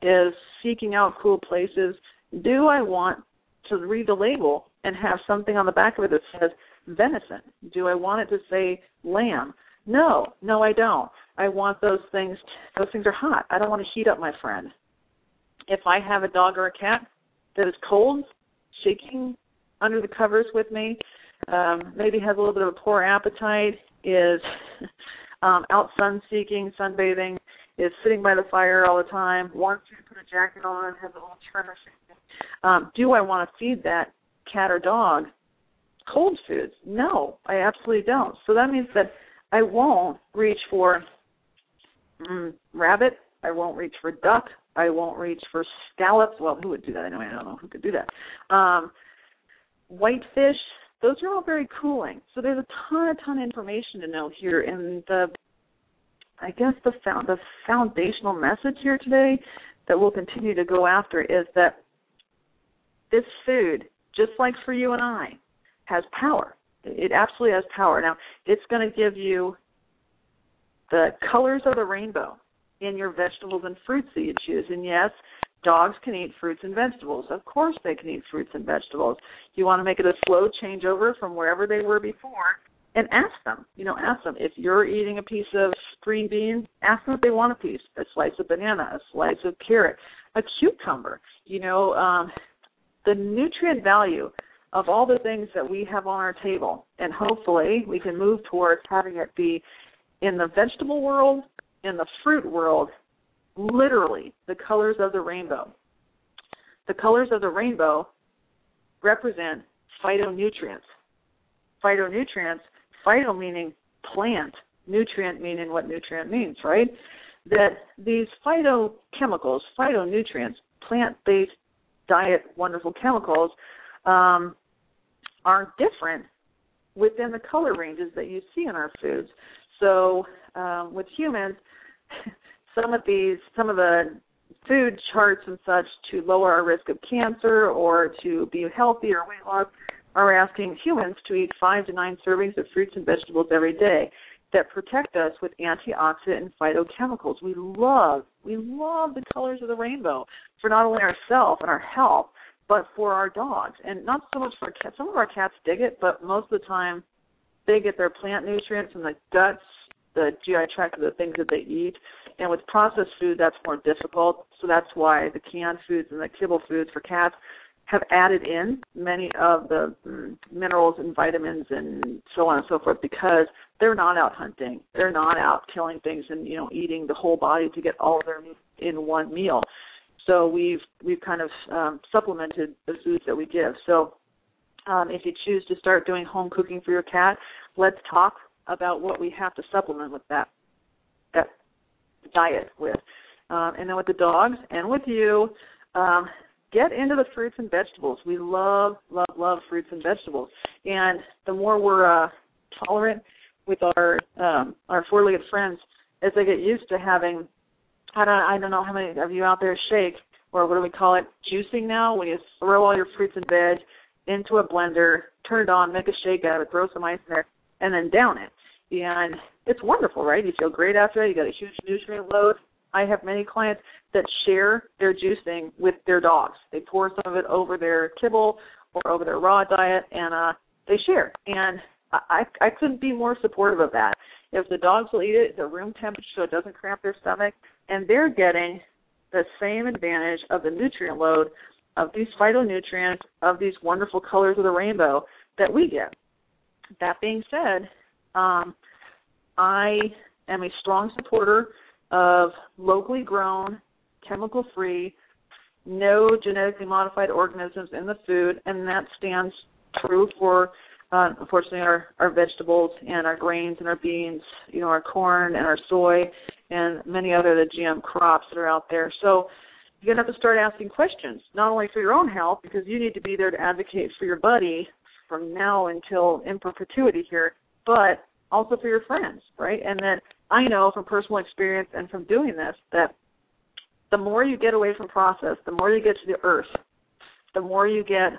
is seeking out cool places? Do I want to read the label and have something on the back of it that says venison? Do I want it to say lamb? No, no, I don't. I want those things. Those things are hot. I don't want to heat up my friend. If I have a dog or a cat that is cold, shaking under the covers with me, um, maybe has a little bit of a poor appetite, is um, out sun seeking, sunbathing, is sitting by the fire all the time, wants you to put a jacket on, has a little trimmer. Um, do I want to feed that cat or dog cold foods? No, I absolutely don't. So that means that I won't reach for mm, rabbit. I won't reach for duck. I won't reach for scallops. Well, who would do that anyway? I don't know who could do that. Um, whitefish. Those are all very cooling. So there's a ton, a ton of information to know here. And the, I guess the found the foundational message here today that we'll continue to go after is that this food, just like for you and I, has power. It absolutely has power. Now, it's going to give you the colors of the rainbow in your vegetables and fruits that you choose. And yes, dogs can eat fruits and vegetables. Of course, they can eat fruits and vegetables. You want to make it a slow changeover from wherever they were before, and ask them. You know, ask them if you're eating a piece of green beans. Ask them if they want a piece, a slice of banana, a slice of carrot, a cucumber. You know, um, the nutrient value of all the things that we have on our table, and hopefully we can move towards having it be in the vegetable world, in the fruit world, literally the colors of the rainbow. The colors of the rainbow represent phytonutrients. Phytonutrients, phyto meaning plant, nutrient meaning what nutrient means, right? That these phytochemicals, phytonutrients, plant based diet wonderful chemicals um, are different within the color ranges that you see in our foods. So um, with humans, some of these, some of the food charts and such to lower our risk of cancer or to be healthy or weight loss are asking humans to eat five to nine servings of fruits and vegetables every day that protect us with antioxidant and phytochemicals. We love, we love the colors of the rainbow for not only ourselves and our health, but for our dogs. And not so much for cats. Some of our cats dig it, but most of the time they get their plant nutrients from the guts, the GI tract the things that they eat. And with processed food, that's more difficult. So that's why the canned foods and the kibble foods for cats have added in many of the mm, minerals and vitamins and so on and so forth because they're not out hunting. They're not out killing things and you know eating the whole body to get all of their in one meal. So we've we've kind of um, supplemented the foods that we give. So um, if you choose to start doing home cooking for your cat, let's talk about what we have to supplement with that that diet with. Um, and then with the dogs and with you, um, get into the fruits and vegetables. We love, love, love fruits and vegetables. And the more we're uh, tolerant with our um, our four-legged friends, as they get used to having, I don't, I don't know how many of you out there shake or what do we call it, juicing now, when you throw all your fruits and veg into a blender, turn it on, make a shake out of it, throw some ice in there, and then down it. And it's wonderful, right? You feel great after it. You got a huge nutrient load. I have many clients that share their juicing with their dogs. They pour some of it over their kibble or over their raw diet, and uh, they share. And I I couldn't be more supportive of that. If the dogs will eat it, the room temperature so it doesn't cramp their stomach, and they're getting the same advantage of the nutrient load of these phytonutrients of these wonderful colors of the rainbow that we get. That being said, um, I am a strong supporter of locally grown, chemical free, no genetically modified organisms in the food, and that stands true for uh, unfortunately our, our vegetables and our grains and our beans, you know, our corn and our soy and many other the GM crops that are out there. So you're gonna have to start asking questions, not only for your own health, because you need to be there to advocate for your buddy from now until in perpetuity here, but also for your friends, right? And then I know from personal experience and from doing this that the more you get away from process, the more you get to the earth, the more you get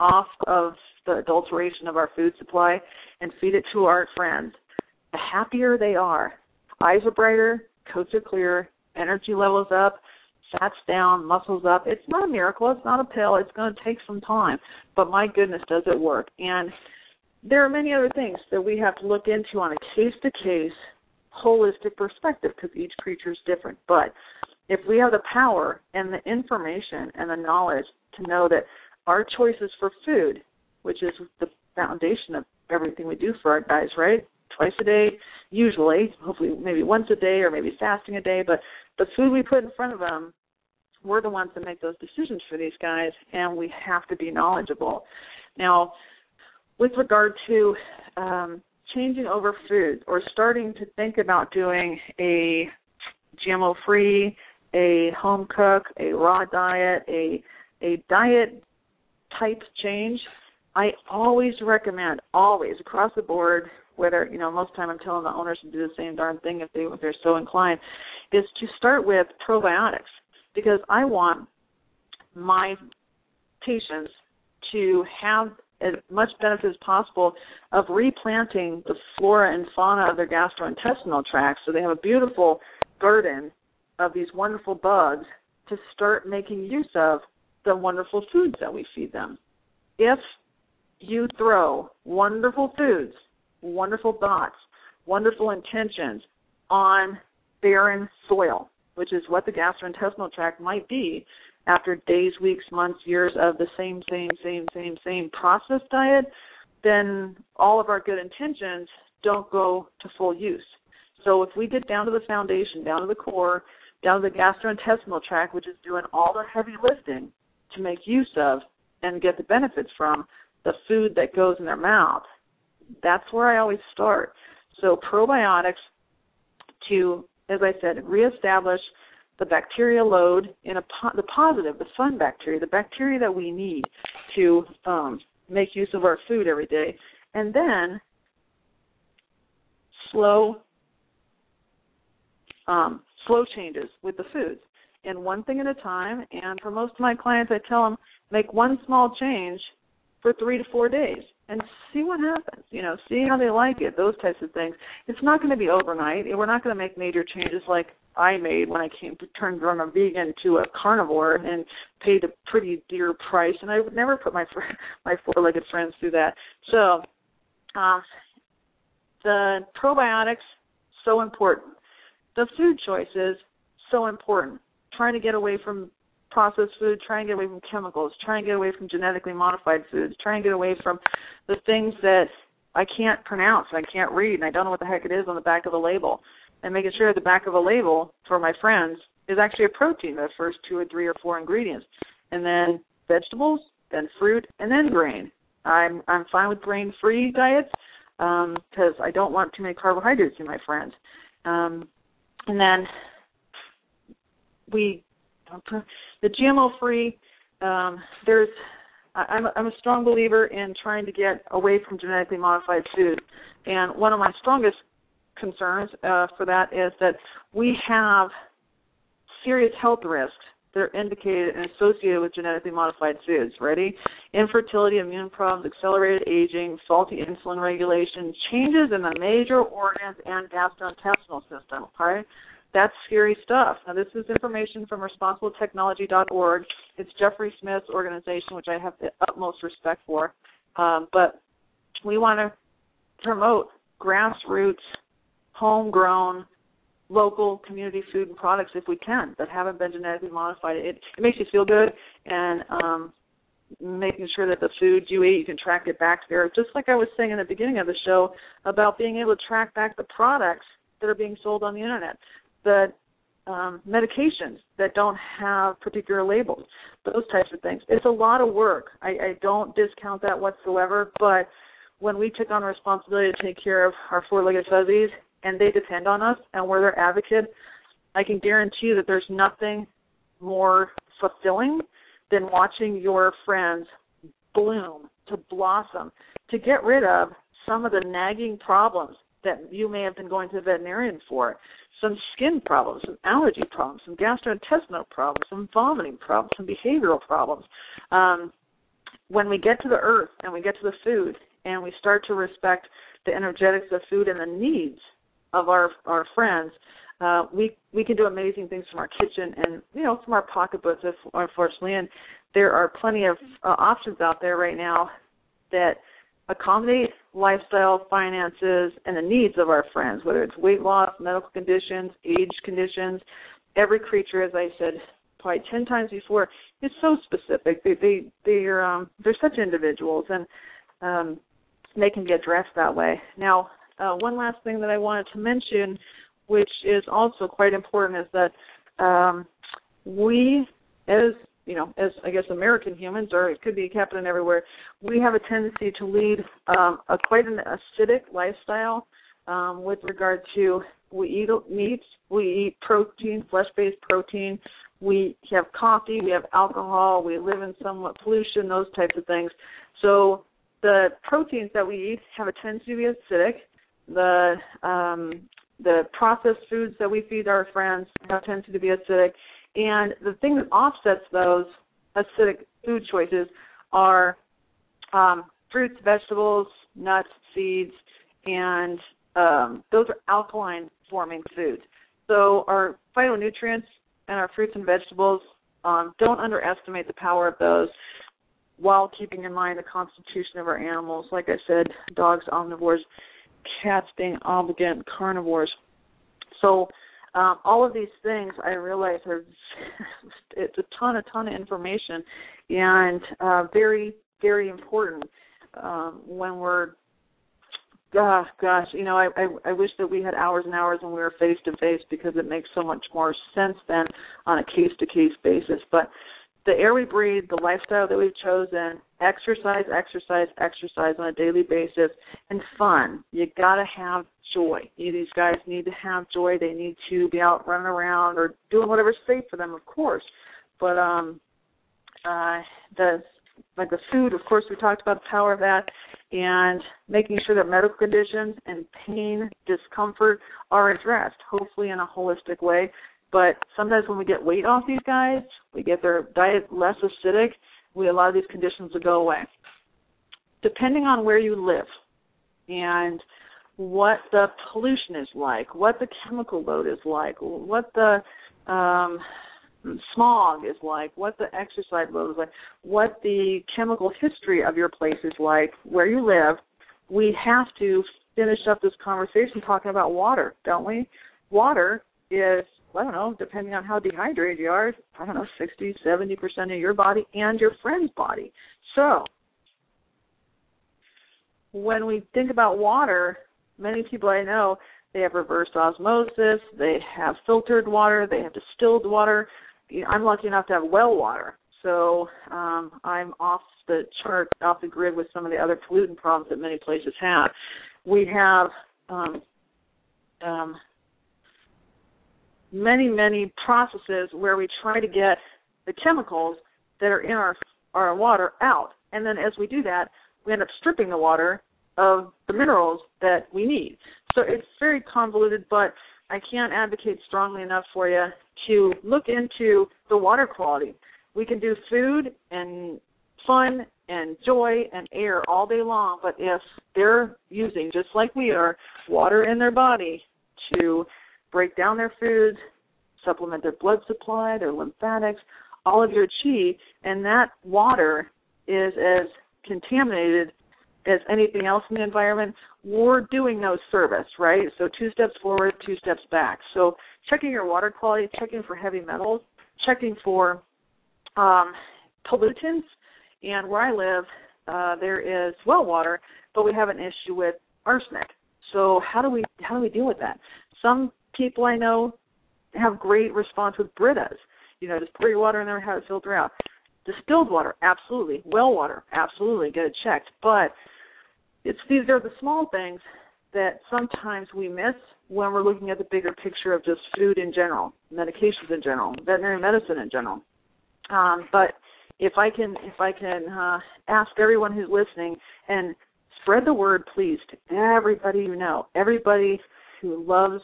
off of the adulteration of our food supply and feed it to our friends, the happier they are. Eyes are brighter, coats are clear, energy levels up, fats down, muscles up. It's not a miracle. It's not a pill. It's going to take some time. But my goodness, does it work. And there are many other things that we have to look into on a case to case holistic perspective because each creature is different. But if we have the power and the information and the knowledge to know that our choices for food, which is the foundation of everything we do for our guys, right? Twice a day, usually, hopefully maybe once a day or maybe fasting a day, but the food we put in front of them, we're the ones that make those decisions for these guys, and we have to be knowledgeable. Now, with regard to um, changing over foods or starting to think about doing a GMO free, a home cook, a raw diet, a a diet type change, I always recommend, always across the board, whether you know most of the time I'm telling the owners to do the same darn thing if they if they're so inclined, is to start with probiotics because I want my patients to have as much benefit as possible of replanting the flora and fauna of their gastrointestinal tract so they have a beautiful garden of these wonderful bugs to start making use of the wonderful foods that we feed them. If you throw wonderful foods, wonderful thoughts, wonderful intentions on barren soil, which is what the gastrointestinal tract might be after days, weeks, months, years of the same, same, same, same, same processed diet, then all of our good intentions don't go to full use. So if we get down to the foundation, down to the core, down to the gastrointestinal tract, which is doing all the heavy lifting to make use of and get the benefits from the food that goes in their mouth, that's where I always start. So probiotics to, as I said, reestablish the bacteria load in a po- the positive, the fun bacteria, the bacteria that we need to um, make use of our food every day, and then slow um, slow changes with the foods and one thing at a time. And for most of my clients, I tell them make one small change for three to four days and see what happens. You know, see how they like it. Those types of things. It's not going to be overnight. We're not going to make major changes like I made when I came to turn from a vegan to a carnivore and paid a pretty dear price. And I would never put my my four-legged friends through that. So, uh, the probiotics so important. The food choices so important. Trying to get away from processed food, trying to get away from chemicals, trying to get away from genetically modified foods, trying to get away from the things that I can't pronounce, I can't read, and I don't know what the heck it is on the back of the label. And making sure the back of a label for my friends is actually a protein, the first two or three or four ingredients. And then vegetables, then fruit, and then grain. I'm I'm fine with grain free diets because um, I don't want too many carbohydrates in my friends. Um, and then we the GMO free. Um, there's I'm I'm a strong believer in trying to get away from genetically modified food, and one of my strongest concerns uh, for that is that we have serious health risks that are indicated and associated with genetically modified foods. Ready? Infertility, immune problems, accelerated aging, faulty insulin regulation, changes in the major organs and gastrointestinal system. Okay? That's scary stuff. Now, this is information from responsibletechnology.org. It's Jeffrey Smith's organization, which I have the utmost respect for. Um, but we want to promote grassroots, homegrown, local community food and products if we can that haven't been genetically modified. It, it makes you feel good, and um, making sure that the food you eat, you can track it back there. Just like I was saying in the beginning of the show about being able to track back the products that are being sold on the internet the um, medications that don't have particular labels, those types of things. It's a lot of work. I, I don't discount that whatsoever, but when we take on responsibility to take care of our four-legged fuzzies and they depend on us and we're their advocate, I can guarantee you that there's nothing more fulfilling than watching your friends bloom, to blossom, to get rid of some of the nagging problems that you may have been going to the veterinarian for some skin problems, some allergy problems, some gastrointestinal problems, some vomiting problems, some behavioral problems. Um, when we get to the earth and we get to the food and we start to respect the energetics of food and the needs of our our friends, uh, we we can do amazing things from our kitchen and you know from our pocketbooks, if, unfortunately. And there are plenty of uh, options out there right now that accommodate lifestyle, finances, and the needs of our friends, whether it's weight loss, medical conditions, age conditions. Every creature, as I said probably ten times before, is so specific. They they they're um, they're such individuals, and um, they can get dressed that way. Now, uh, one last thing that I wanted to mention, which is also quite important, is that um, we as you know, as I guess American humans, or it could be happening everywhere, we have a tendency to lead um, a quite an acidic lifestyle um, with regard to we eat meats, we eat protein, flesh-based protein, we have coffee, we have alcohol, we live in somewhat pollution, those types of things. So the proteins that we eat have a tendency to be acidic. The um, the processed foods that we feed our friends have tendency to be acidic and the thing that offsets those acidic food choices are um, fruits, vegetables, nuts, seeds, and um, those are alkaline forming foods. So our phytonutrients and our fruits and vegetables, um, don't underestimate the power of those while keeping in mind the constitution of our animals. Like I said, dogs omnivores, cats being obligate carnivores. So Um, all of these things I realize are it's a ton, a ton of information, and uh, very, very important um, when we're gosh, gosh, you know, I, I I wish that we had hours and hours and we were face to face because it makes so much more sense than on a case to case basis. But the air we breathe, the lifestyle that we've chosen, exercise, exercise, exercise on a daily basis, and fun. You gotta have joy. These guys need to have joy. They need to be out running around or doing whatever's safe for them, of course. But um, uh, the like the food, of course, we talked about the power of that, and making sure that medical conditions and pain, discomfort are addressed, hopefully in a holistic way. But sometimes when we get weight off these guys, we get their diet less acidic, we a lot of these conditions will go away. Depending on where you live and what the pollution is like, what the chemical load is like, what the um, smog is like, what the exercise load is like, what the chemical history of your place is like, where you live, we have to finish up this conversation talking about water, don't we? Water is, I don't know, depending on how dehydrated you are, I don't know, 60, 70% of your body and your friend's body. So, when we think about water, many people I know, they have reverse osmosis, they have filtered water, they have distilled water, I'm lucky enough to have well water, so um, I'm off the chart, off the grid with some of the other pollutant problems that many places have. We have um, um, many, many processes where we try to get the chemicals that are in our our water out, and then as we do that, we end up stripping the water of the minerals that we need. So it's very convoluted, but I can't advocate strongly enough for you to look into the water quality. We can do food and fun and joy and air all day long, but if they're using, just like we are, water in their body to break down their foods, supplement their blood supply, their lymphatics, all of your chi, and that water is as contaminated as anything else in the environment, we're doing no service, right? So two steps forward, two steps back. So checking your water quality, checking for heavy metals, checking for um, pollutants, and where I live, uh, there is well water, but we have an issue with arsenic. So how do we how do we deal with that? Some people I know have great response with Britas. You know, just pour your water in there and have it filter out. Distilled water, absolutely. Well water, absolutely. Get it checked. But it's these are the small things that sometimes we miss when we're looking at the bigger picture of just food in general, medications in general, veterinary medicine in general. Um, but if I can, if I can uh, ask everyone who's listening and spread the word, please, to everybody you know, everybody who loves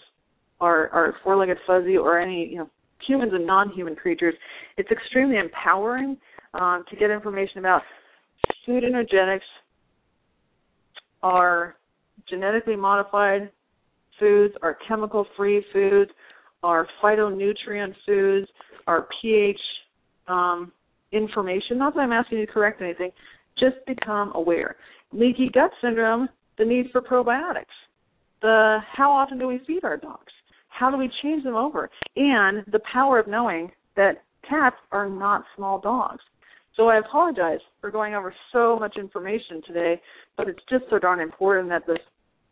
our, our four-legged fuzzy or any you know humans and non-human creatures, it's extremely empowering um, to get information about food energetics, our genetically modified foods, our chemical free foods, our phytonutrient foods, our pH um, information. Not that I'm asking you to correct anything, just become aware. Leaky gut syndrome, the need for probiotics. The how often do we feed our dogs? How do we change them over? And the power of knowing that cats are not small dogs. So I apologize for going over so much information today, but it's just so darn important that the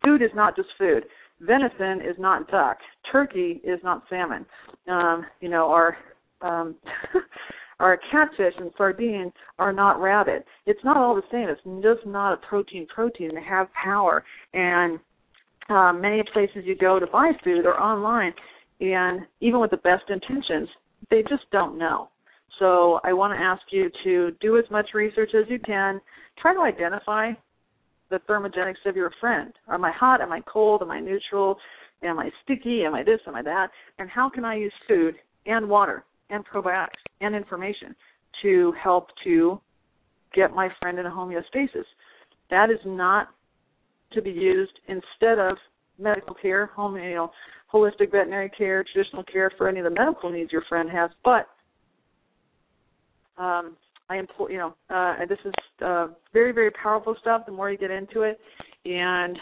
food is not just food. Venison is not duck. Turkey is not salmon. Um, you know, our um, our catfish and sardines are not rabbit. It's not all the same. It's just not a protein protein. They have power. And um, many places you go to buy food or online, and even with the best intentions, they just don't know. So I want to ask you to do as much research as you can. Try to identify the thermogenics of your friend. Am I hot? Am I cold? Am I neutral? Am I sticky? Am I this? Am I that? And how can I use food and water and probiotics and information to help to get my friend in a homeostasis? That is not to be used instead of medical care, home, you know, holistic veterinary care, traditional care for any of the medical needs your friend has, but um, I employ, you know, uh, this is uh, very, very powerful stuff. The more you get into it, and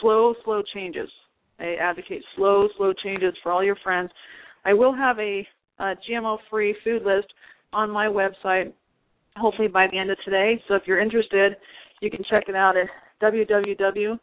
slow, slow changes. I advocate slow, slow changes for all your friends. I will have a, a GMO-free food list on my website, hopefully by the end of today. So if you're interested, you can check it out at www.holistic